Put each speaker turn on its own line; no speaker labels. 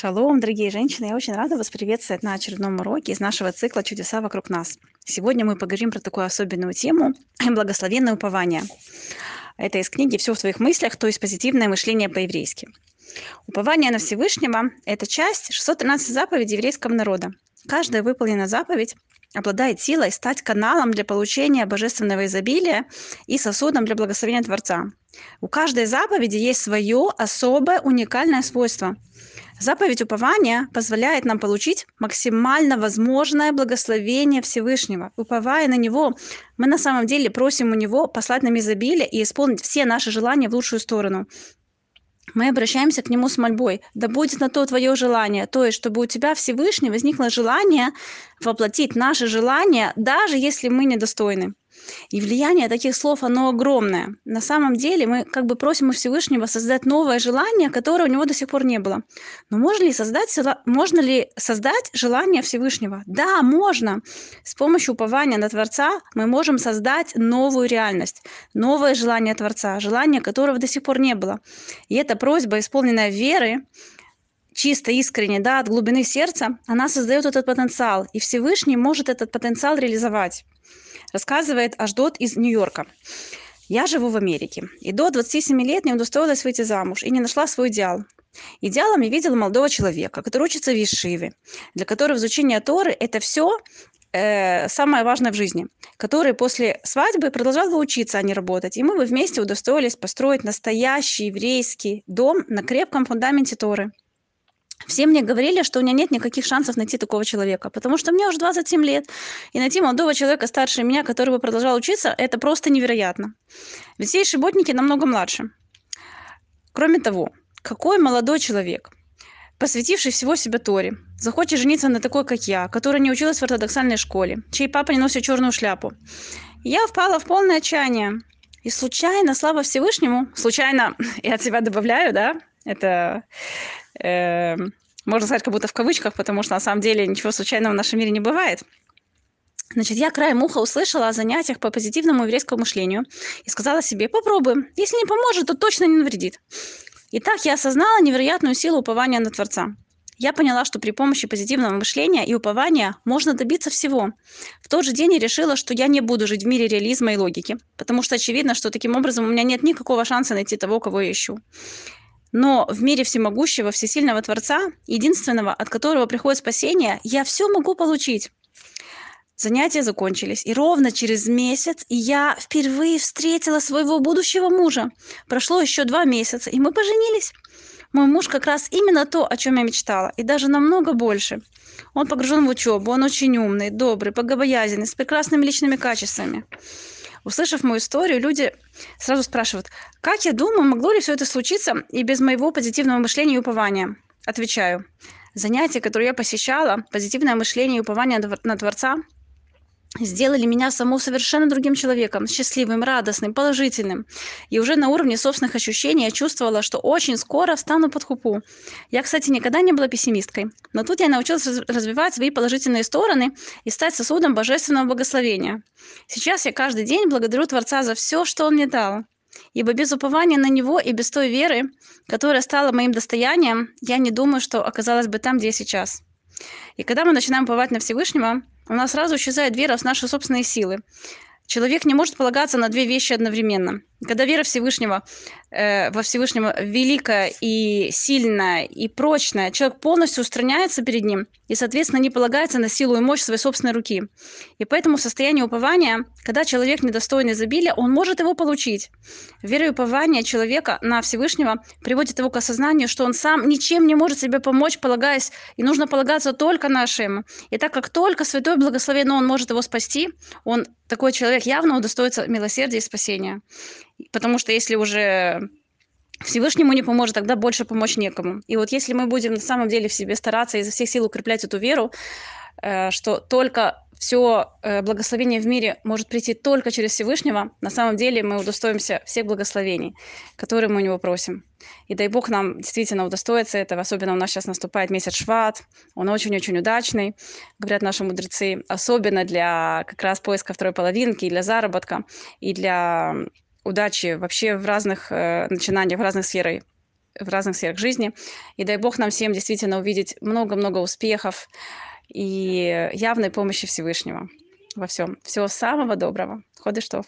Шалом, дорогие женщины! Я очень рада вас приветствовать на очередном уроке из нашего цикла «Чудеса вокруг нас». Сегодня мы поговорим про такую особенную тему – благословенное упование. Это из книги «Все в твоих мыслях», то есть позитивное мышление по-еврейски. Упование на Всевышнего – это часть 613 заповедей еврейского народа. Каждая выполненная заповедь обладает силой стать каналом для получения божественного изобилия и сосудом для благословения Творца. У каждой заповеди есть свое особое уникальное свойство – Заповедь упования позволяет нам получить максимально возможное благословение Всевышнего. Уповая на Него, мы на самом деле просим у Него послать нам изобилие и исполнить все наши желания в лучшую сторону. Мы обращаемся к Нему с мольбой. Да будет на то твое желание, то есть, чтобы у тебя Всевышний возникло желание воплотить наши желания, даже если мы недостойны. И влияние таких слов, оно огромное. На самом деле мы как бы просим у Всевышнего создать новое желание, которое у него до сих пор не было. Но можно ли создать, можно ли создать желание Всевышнего? Да, можно. С помощью упования на Творца мы можем создать новую реальность, новое желание Творца, желание которого до сих пор не было. И эта просьба, исполненная веры, чисто, искренне, да, от глубины сердца, она создает этот потенциал, и Всевышний может этот потенциал реализовать рассказывает Аждот из Нью-Йорка. Я живу в Америке, и до 27 лет не удостоилась выйти замуж и не нашла свой идеал. Идеалом я видела молодого человека, который учится в Ешиве, для которого изучение Торы – это все э, самое важное в жизни, который после свадьбы продолжал бы учиться, а не работать. И мы бы вместе удостоились построить настоящий еврейский дом на крепком фундаменте Торы – все мне говорили, что у меня нет никаких шансов найти такого человека, потому что мне уже 27 лет, и найти молодого человека старше меня, который бы продолжал учиться, это просто невероятно. Ведь все шиботники намного младше. Кроме того, какой молодой человек, посвятивший всего себя Торе, захочет жениться на такой, как я, которая не училась в ортодоксальной школе, чей папа не носит черную шляпу. Я впала в полное отчаяние. И случайно, слава Всевышнему, случайно, я от себя добавляю, да, это э, можно сказать, как будто в кавычках, потому что на самом деле ничего случайного в нашем мире не бывает. Значит, я краем уха услышала о занятиях по позитивному еврейскому мышлению и сказала себе, попробуем. Если не поможет, то точно не навредит. И так я осознала невероятную силу упования на Творца. Я поняла, что при помощи позитивного мышления и упования можно добиться всего. В тот же день я решила, что я не буду жить в мире реализма и логики, потому что очевидно, что таким образом у меня нет никакого шанса найти того, кого я ищу. Но в мире всемогущего, всесильного Творца, единственного, от которого приходит спасение, я все могу получить. Занятия закончились, и ровно через месяц я впервые встретила своего будущего мужа. Прошло еще два месяца, и мы поженились. Мой муж как раз именно то, о чем я мечтала, и даже намного больше. Он погружен в учебу, он очень умный, добрый, богобоязненный, с прекрасными личными качествами. Услышав мою историю, люди сразу спрашивают, как я думаю, могло ли все это случиться и без моего позитивного мышления и упования? Отвечаю, занятия, которые я посещала, позитивное мышление и упование на Творца, сделали меня саму совершенно другим человеком, счастливым, радостным, положительным. И уже на уровне собственных ощущений я чувствовала, что очень скоро встану под хупу. Я, кстати, никогда не была пессимисткой, но тут я научилась развивать свои положительные стороны и стать сосудом божественного благословения. Сейчас я каждый день благодарю Творца за все, что Он мне дал. Ибо без упования на Него и без той веры, которая стала моим достоянием, я не думаю, что оказалась бы там, где я сейчас. И когда мы начинаем уповать на Всевышнего, у нас сразу исчезает вера в наши собственные силы. Человек не может полагаться на две вещи одновременно. Когда вера Всевышнего, э, во Всевышнего великая и сильная и прочная, человек полностью устраняется перед ним и, соответственно, не полагается на силу и мощь своей собственной руки. И поэтому в состоянии упования, когда человек недостойный изобилия, он может его получить. Вера и упование человека на Всевышнего приводит его к осознанию, что он сам ничем не может себе помочь, полагаясь, и нужно полагаться только на Ашема. И так как только Святой Благословенный Он может его спасти, он, такой человек, явно удостоится милосердия и спасения. Потому что если уже Всевышнему не поможет, тогда больше помочь некому. И вот если мы будем на самом деле в себе стараться изо всех сил укреплять эту веру, э, что только все э, благословение в мире может прийти только через Всевышнего, на самом деле мы удостоимся всех благословений, которые мы у него просим. И дай Бог нам действительно удостоиться этого, особенно у нас сейчас наступает месяц Шват, он очень-очень удачный, говорят наши мудрецы, особенно для как раз поиска второй половинки, и для заработка, и для удачи вообще в разных э, начинаниях, в разных сферах в разных сферах жизни. И дай Бог нам всем действительно увидеть много-много успехов и явной помощи Всевышнего во всем. Всего самого доброго. Ходыштов.